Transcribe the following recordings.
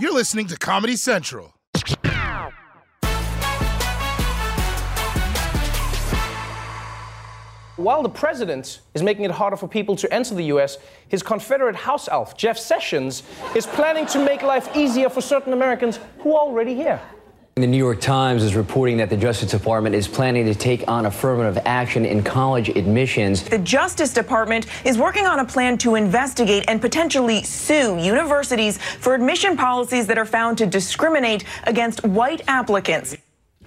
You're listening to Comedy Central. While the president is making it harder for people to enter the US, his Confederate house elf, Jeff Sessions, is planning to make life easier for certain Americans who are already here. The New York Times is reporting that the Justice Department is planning to take on affirmative action in college admissions. The Justice Department is working on a plan to investigate and potentially sue universities for admission policies that are found to discriminate against white applicants.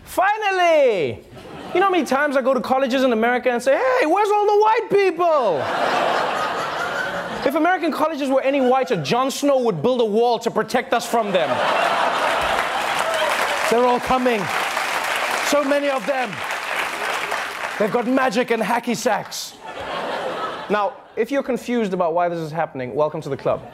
Finally! You know how many times I go to colleges in America and say, hey, where's all the white people? if American colleges were any whiter, Jon Snow would build a wall to protect us from them. They're all coming. So many of them. They've got magic and hacky sacks. Now, if you're confused about why this is happening, welcome to the club.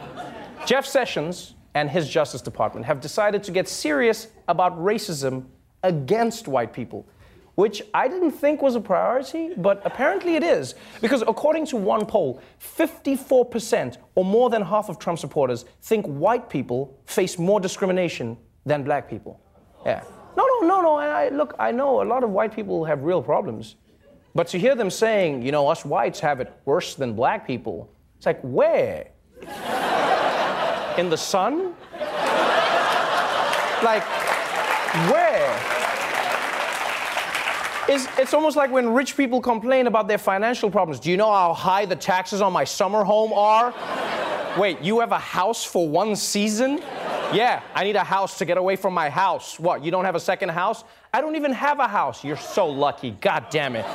Jeff Sessions and his Justice Department have decided to get serious about racism against white people, which I didn't think was a priority, but apparently it is. Because according to one poll, 54% or more than half of Trump supporters think white people face more discrimination than black people. Yeah. No, no, no, no. I, look, I know a lot of white people have real problems. But to hear them saying, you know, us whites have it worse than black people, it's like, where? In the sun? Like, where? It's, it's almost like when rich people complain about their financial problems. Do you know how high the taxes on my summer home are? Wait, you have a house for one season? Yeah, I need a house to get away from my house. What, you don't have a second house? I don't even have a house. You're so lucky. God damn it.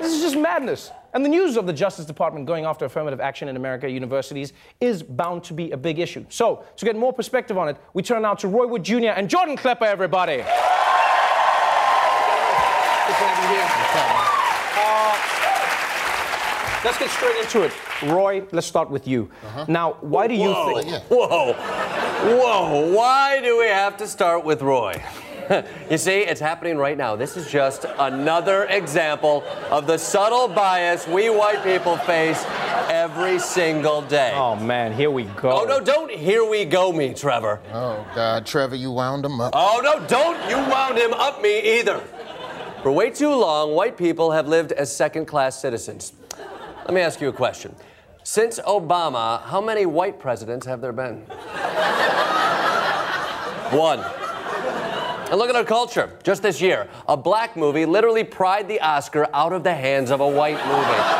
This is just madness. And the news of the Justice Department going after affirmative action in America universities is bound to be a big issue. So, to get more perspective on it, we turn now to Roy Wood Jr. and Jordan Klepper, everybody. Let's get straight into it. Roy, let's start with you. Uh-huh. Now, why do you Whoa, think. whoa, whoa! Why do we have to start with Roy? you see, it's happening right now. This is just another example of the subtle bias we white people face every single day. Oh man, here we go. Oh no, don't here we go me, Trevor. Oh, God, Trevor, you wound him up. Oh no, don't you wound him up me either. For way too long, white people have lived as second class citizens. Let me ask you a question. Since Obama, how many white presidents have there been? One. And look at our culture. Just this year, a black movie literally pried the Oscar out of the hands of a white movie.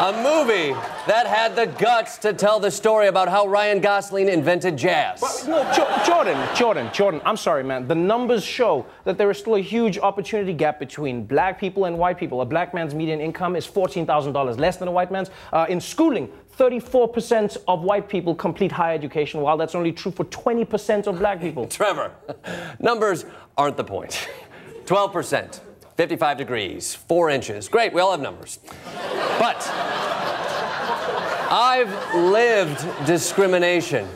A movie that had the guts to tell the story about how Ryan Gosling invented jazz. No, Jo- Jordan, Jordan, Jordan, I'm sorry, man. The numbers show that there is still a huge opportunity gap between black people and white people. A black man's median income is $14,000 less than a white man's. Uh, in schooling, 34% of white people complete higher education, while that's only true for 20% of black people. Trevor, numbers aren't the point. 12%, 55 degrees, 4 inches. Great, we all have numbers. But I've lived discrimination.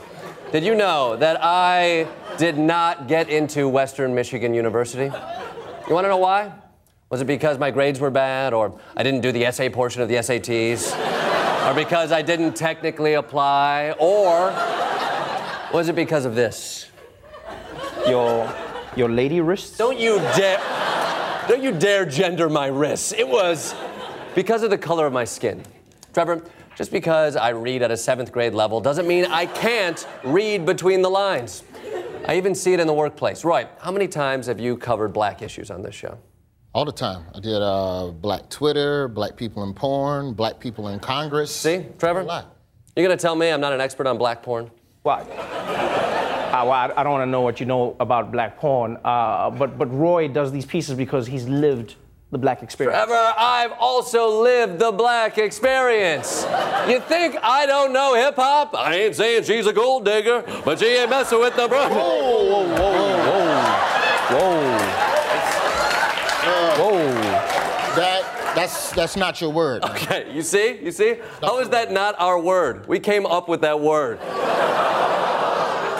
Did you know that I did not get into Western Michigan University? You want to know why? Was it because my grades were bad, or I didn't do the essay portion of the SATs, or because I didn't technically apply, or was it because of this? Your, your lady wrists? Don't you dare. Don't you dare gender my wrists. It was because of the color of my skin. Trevor, Just because I read at a seventh grade level doesn't mean I can't read between the lines. I even see it in the workplace. Roy, how many times have you covered black issues on this show? All the time. I did uh, black Twitter, black people in porn, black people in Congress. See, Trevor? A lot. You're gonna tell me I'm not an expert on black porn? Why? Uh, well, I, I don't want to know what you know about black porn, uh, but, but Roy does these pieces because he's lived the black experience. Trevor, I've also lived the black experience. You think I don't know hip hop? I ain't saying she's a gold digger, but she ain't messing with the bro. Whoa, whoa, whoa, Whoa. Whoa. That, that's, that's not your word. man. Okay, you see? You see? How is that not our word? We came up with that word.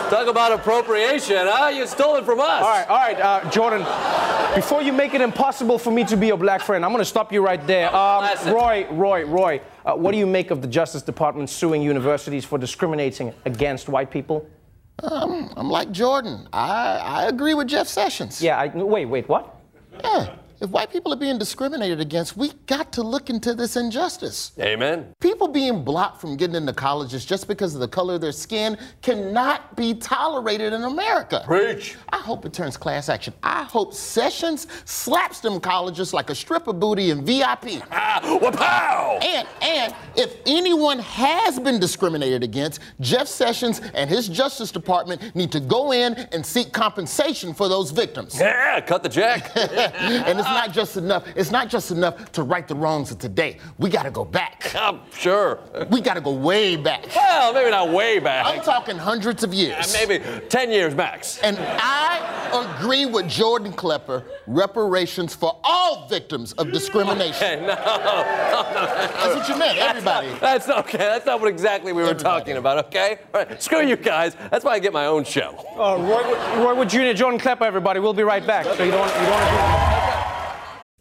Talk about appropriation, huh? You stole it from us. All right, all right, uh, Jordan. Before you make it impossible for me to be your black friend, I'm going to stop you right there. Um, Roy, Roy, Roy, uh, what do you make of the Justice Department suing universities for discriminating against white people? Um, I'm like Jordan. I, I agree with Jeff Sessions. Yeah, I, wait, wait, what? Yeah. If white people are being discriminated against, we got to look into this injustice. Amen. People being blocked from getting into colleges just because of the color of their skin cannot be tolerated in America. Preach. I hope it turns class action. I hope Sessions slaps them colleges like a stripper booty in VIP. Ah, wapow! And and if anyone has been discriminated against, Jeff Sessions and his Justice Department need to go in and seek compensation for those victims. Yeah, cut the check. and it's not just enough. It's not just enough to right the wrongs of today. We got to go back. I'm sure. We got to go way back. Well, maybe not way back. I'm talking hundreds of years. Maybe 10 years max. And I agree with Jordan Klepper, reparations for all victims of discrimination. Okay, no. That's what you meant, everybody. That's not okay. That's not what exactly we were Everybody. talking about, okay? All right, screw you guys. That's why I get my own show. Uh, Roy, Wood- Roy Wood Jr., Jordan Klepper, everybody. We'll be right back. So you don't, you don't want to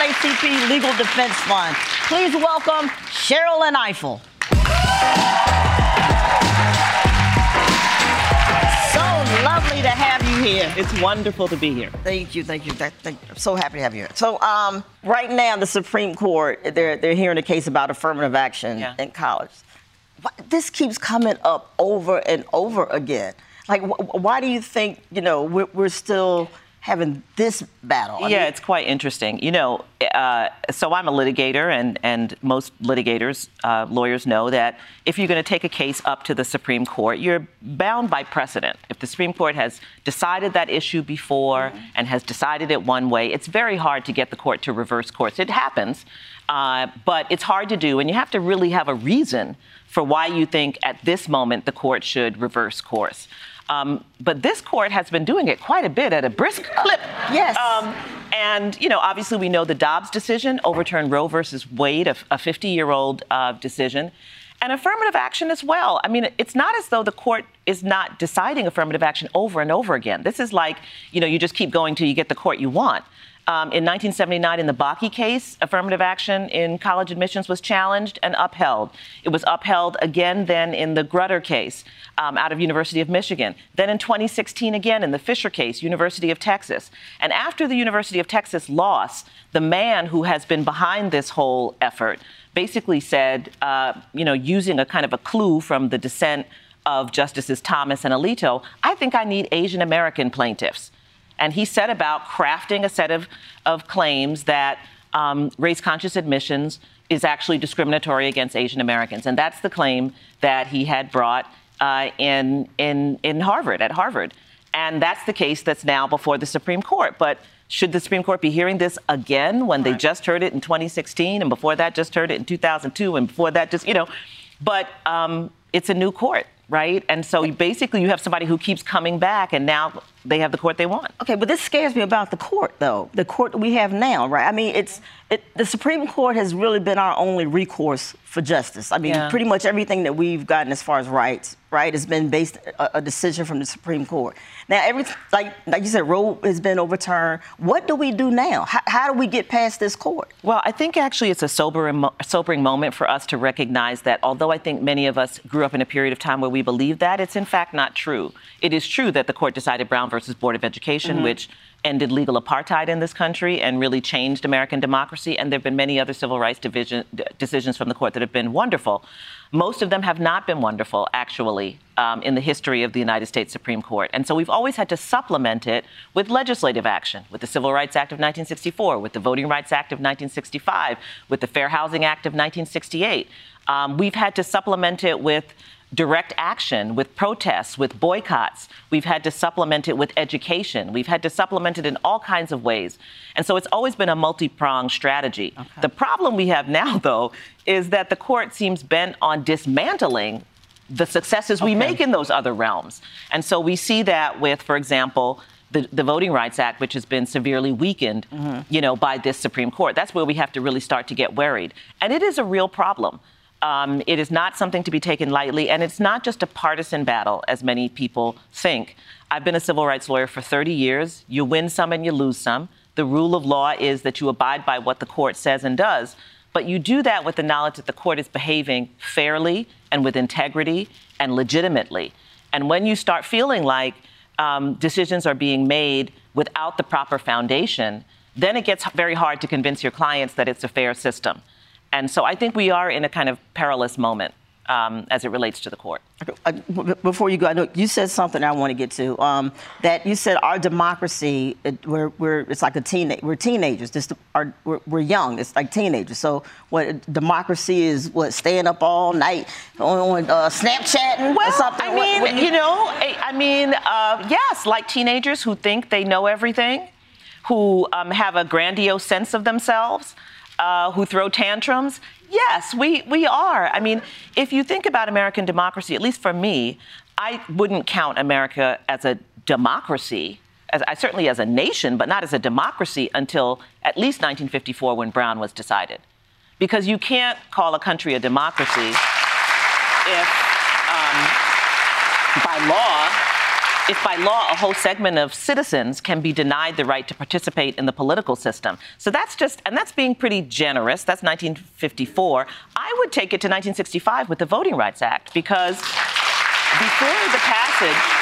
NAACP Legal Defense Fund. Please welcome Sherrilyn Ifill. So lovely to have you here. It's wonderful to be here. Thank you, thank you. That, thank, I'm so happy to have you here. So, um, right now, the Supreme Court they're they're hearing a case about affirmative action Yeah. in college. This keeps coming up over and over again. Like, wh- why do you think you know we're, we're still having this battle? I yeah, mean, it's quite interesting. You know, uh, so I'm a litigator, and, and most litigators, uh, lawyers know that if you're going to take a case up to the Supreme Court, you're bound by precedent. If the Supreme Court has decided that issue before and has decided it one way, it's very hard to get the court to reverse course. It happens, uh, but it's hard to do, and you have to really have a reason for why you think at this moment the court should reverse course. Um, but this court has been doing it quite a bit at a brisk clip. Yes. Um, and, you know, obviously we know the Dobbs decision overturned Roe versus Wade, a 50 year old uh, decision, and affirmative action as well. I mean, it's not as though the court is not deciding affirmative action over and over again. This is like, you know, you just keep going till you get the court you want. Um, in 1979, in the Bakke case, affirmative action in college admissions was challenged and upheld. It was upheld again then in the Grutter case um, out of University of Michigan. Then in 2016 again in the Fisher case, University of Texas. And after the University of Texas loss, the man who has been behind this whole effort basically said, uh, you know, using a kind of a clue from the dissent of Justices Thomas and Alito, I think I need Asian American plaintiffs. And he set about crafting a set of, of claims that um, race conscious admissions is actually discriminatory against Asian Americans. And that's the claim that he had brought uh, in, in, in Harvard, at Harvard. And that's the case that's now before the Supreme Court. But should the Supreme Court be hearing this again when right. they just heard it in 2016 and before that just heard it in 2002 and before that just, you know, but um, it's a new court right? And so basically, you have somebody who keeps coming back, and now they have the court they want. Okay, but this scares me about the court, though. The court we have now, right? I mean, it's it, the Supreme Court has really been our only recourse for justice. I mean, yeah. pretty much everything that we've gotten as far as rights, right, has been based a, a decision from the Supreme Court. Now, every like like you said, Roe has been overturned. What do we do now? How, how do we get past this court? Well, I think actually it's a sobering, sobering moment for us to recognize that although I think many of us grew up in a period of time where we believe that, it's in fact not true. It is true that the court decided Brown versus Board of Education, mm-hmm. which ended legal apartheid in this country and really changed American democracy. And there have been many other civil rights division, decisions from the court that have been wonderful. Most of them have not been wonderful, actually, um, in the history of the United States Supreme Court. And so we've always had to supplement it with legislative action, with the Civil Rights Act of 1964, with the Voting Rights Act of 1965, with the Fair Housing Act of 1968. Um, we've had to supplement it with direct action, with protests, with boycotts. We've had to supplement it with education. We've had to supplement it in all kinds of ways. And so it's always been a multi pronged strategy. Okay. The problem we have now, though, is that the court seems bent on dismantling the successes we make in those other realms. And so we see that with, for example, the, the, Voting Rights Act, which has been severely weakened, mm-hmm. you know, by this Supreme Court. That's where we have to really start to get worried. And it is a real problem. Um, it is not something to be taken lightly, and it's not just a partisan battle, as many people think. I've been a civil rights lawyer for 30 years. You win some and you lose some. The rule of law is that you abide by what the court says and does, but you do that with the knowledge that the court is behaving fairly and with integrity and legitimately. And when you start feeling like um, decisions are being made without the proper foundation, then it gets very hard to convince your clients that it's a fair system. And so I think we are in a kind of perilous moment. Um, as it relates to the court. Before you go, I know you said something I want to get to. Um, that you said our democracy, it, we're, we're, it's like a teenage, we're teenagers. This, our, we're, we're, young. It's like teenagers. So what democracy is? What staying up all night on, uh, Snapchatting well, or something? I mean, what, what you, you, know, I, mean, uh, yes, like teenagers who think they know everything, who um, have a grandiose sense of themselves uh, who throw tantrums? Yes, we, we are. I mean, if you think about American democracy, at least for me, I wouldn't count America as a democracy, as, I, certainly as a nation, but not as a democracy until at least 1954 when Brown was decided. Because you can't call a country a democracy if, um, by law, if by law a whole segment of citizens can be denied the right to participate in the political system. So that's just, and that's being pretty generous. That's 1954. I would take it to 1965 with the Voting Rights Act because before the passage,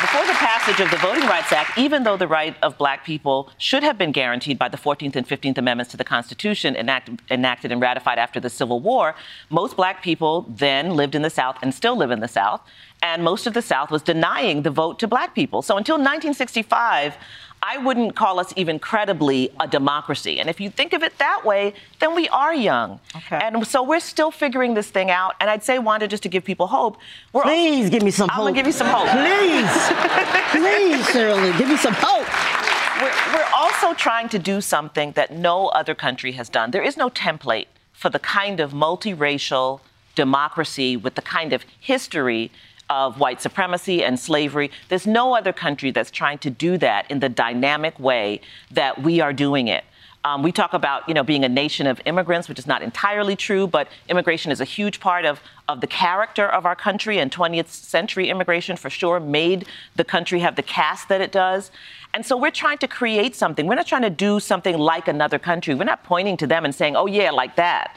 before the passage of the Voting Rights Act, even though the right of black people should have been guaranteed by the 14th and 15th Amendments to the Constitution enacted, enacted and ratified after the Civil War, most black people then lived in the South and still live in the South. And most of the South was denying the vote to black people. So until 1965, I wouldn't call us even credibly a democracy. And if you think of it that way, then we are young. Okay. And so we're still figuring this thing out. And I'd say, Wanda, just to give people hope, please also, give me some I'm hope. I'm gonna give you some hope. Please, please, Shirley, give me some hope. We're, we're also trying to do something that no other country has done. There is no template for the kind of multiracial democracy with the kind of history of white supremacy and slavery. There's no other country that's trying to do that in the dynamic way that we are doing it. Um, we talk about, you know, being a nation of immigrants, which is not entirely true, but immigration is a huge part of, of the character of our country, and 20th century immigration for sure made the country have the cast that it does. And so we're trying to create something. We're not trying to do something like another country. We're not pointing to them and saying, oh, yeah, like that.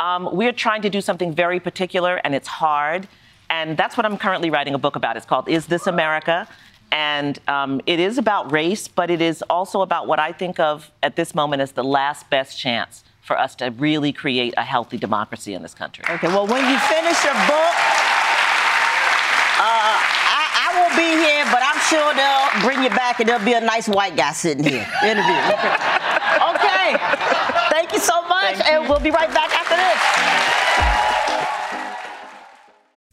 Um, we're trying to do something very particular, and it's hard. And that's what I'm currently writing a book about. It's called Is This America? And um, it is about race, but it is also about what I think of at this moment as the last best chance for us to really create a healthy democracy in this country. Okay, well, when you finish your book, uh, I, I won't be here, but I'm sure they'll bring you back and there'll be a nice white guy sitting here. Interview. okay. Thank you so much, Thank and you. we'll be right back after this.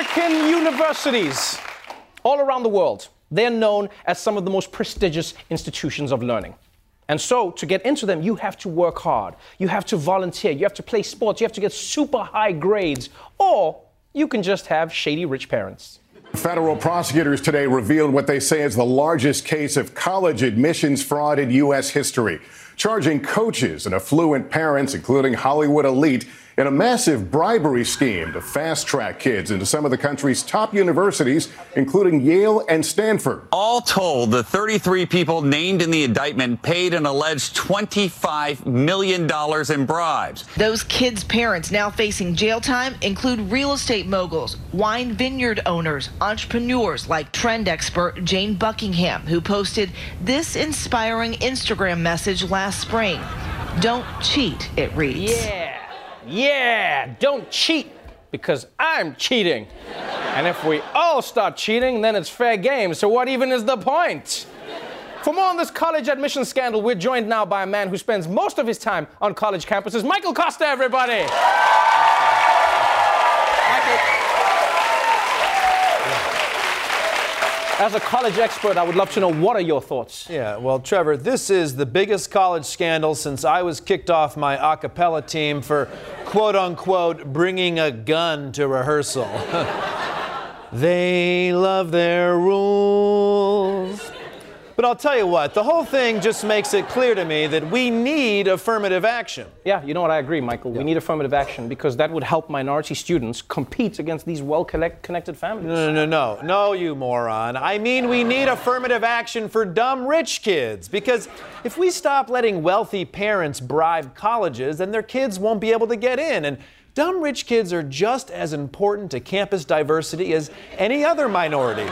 American universities all around the world, they're known as some of the most prestigious institutions of learning. And so, to get into them, you have to work hard. You have to volunteer. You have to play sports. You have to get super high grades. Or you can just have shady rich parents. Federal prosecutors today revealed what they say is the largest case of college admissions fraud in U.S. history, charging coaches and affluent parents, including Hollywood elite, in a massive bribery scheme to fast track kids into some of the country's top universities, including Yale and Stanford. All told, the 33 people named in the indictment paid an alleged $25 million in bribes. Those kids' parents now facing jail time include real estate moguls, wine vineyard owners, entrepreneurs like trend expert Jane Buckingham, who posted this inspiring Instagram message last spring. Don't cheat, it reads. Yeah. Yeah, don't cheat because I'm cheating. And if we all start cheating, then it's fair game. So, what even is the point? For more on this college admission scandal, we're joined now by a man who spends most of his time on college campuses. Michael Kosta, everybody. As a college expert, I would love to know what are your thoughts? Yeah, well, Trevor, this is the biggest college scandal since I was kicked off my a cappella team for quote unquote bringing a gun to rehearsal. they love their rules. But I'll tell you what, the whole thing just makes it clear to me that we need affirmative action. Yeah, you know what? I agree, Michael. Yeah. We need affirmative action because that would help minority students compete against these well connected families. No, no, no, no. No, you moron. I mean, we need affirmative action for dumb rich kids because if we stop letting wealthy parents bribe colleges, then their kids won't be able to get in. And dumb rich kids are just as important to campus diversity as any other minority.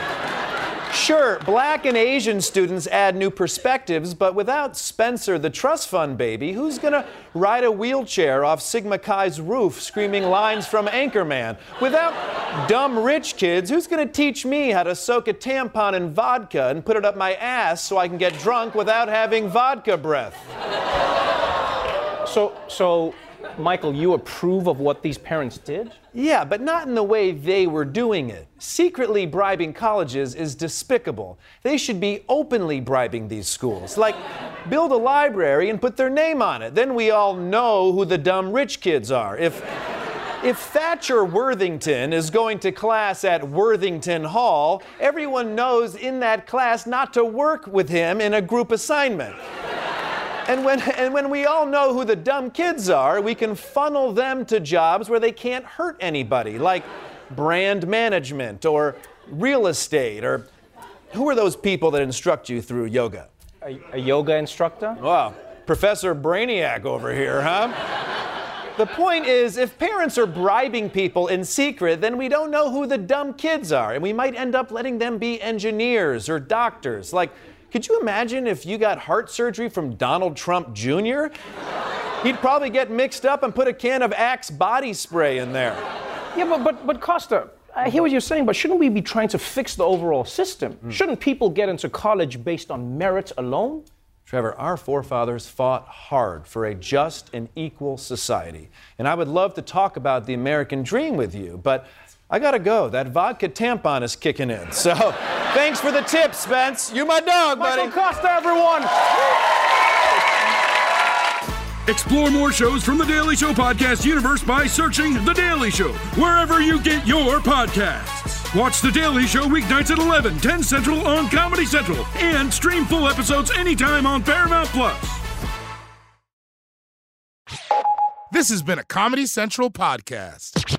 Sure, black and Asian students add new perspectives, but without Spencer, the trust fund baby, who's to ride a wheelchair off Sigma Chi's roof screaming lines from Anchorman? Without dumb rich kids, who's to teach me how to soak a tampon in vodka and put it up my ass so I can get drunk without having vodka breath? So, so Michael, you approve of what these parents did? Yeah, but not in the way they were doing it. Secretly bribing colleges is despicable. They should be openly bribing these schools. Like, build a library and put their name on it. Then we all know who the dumb rich kids are. If if Thatcher Worthington is going to class at Worthington Hall, everyone knows in that class not to work with him in a group assignment. And when, and when we all know who the dumb kids are, we can funnel them to jobs where they can't hurt anybody, like brand management or real estate, or who are those people that instruct you through yoga? A, a yoga instructor? Wow, Professor Brainiac over here, huh? The point is, if parents are bribing people in secret, then we don't know who the dumb kids are, and we might end up letting them be engineers or doctors. Like, could you imagine if you got heart surgery from Donald Trump Jr.? He'd probably get mixed up and put a can of Axe body spray in there. Yeah, but but but Kosta, I hear what you're saying, but shouldn't we be trying to fix the overall system? Mm. Shouldn't people get into college based on merit alone? Trevor, our forefathers fought hard for a just and equal society. And I would love to talk about the American dream with you, but I gotta go. That vodka tampon is kicking in. So thanks for the tip, Spence. You my dog, buddy. Michael Kosta, everyone. Explore more shows from the Daily Show podcast universe by searching The Daily Show wherever you get your podcasts. Watch The Daily Show weeknights at 11, 10 Central on Comedy Central, and stream full episodes anytime on Paramount Plus. This has been a Comedy Central podcast.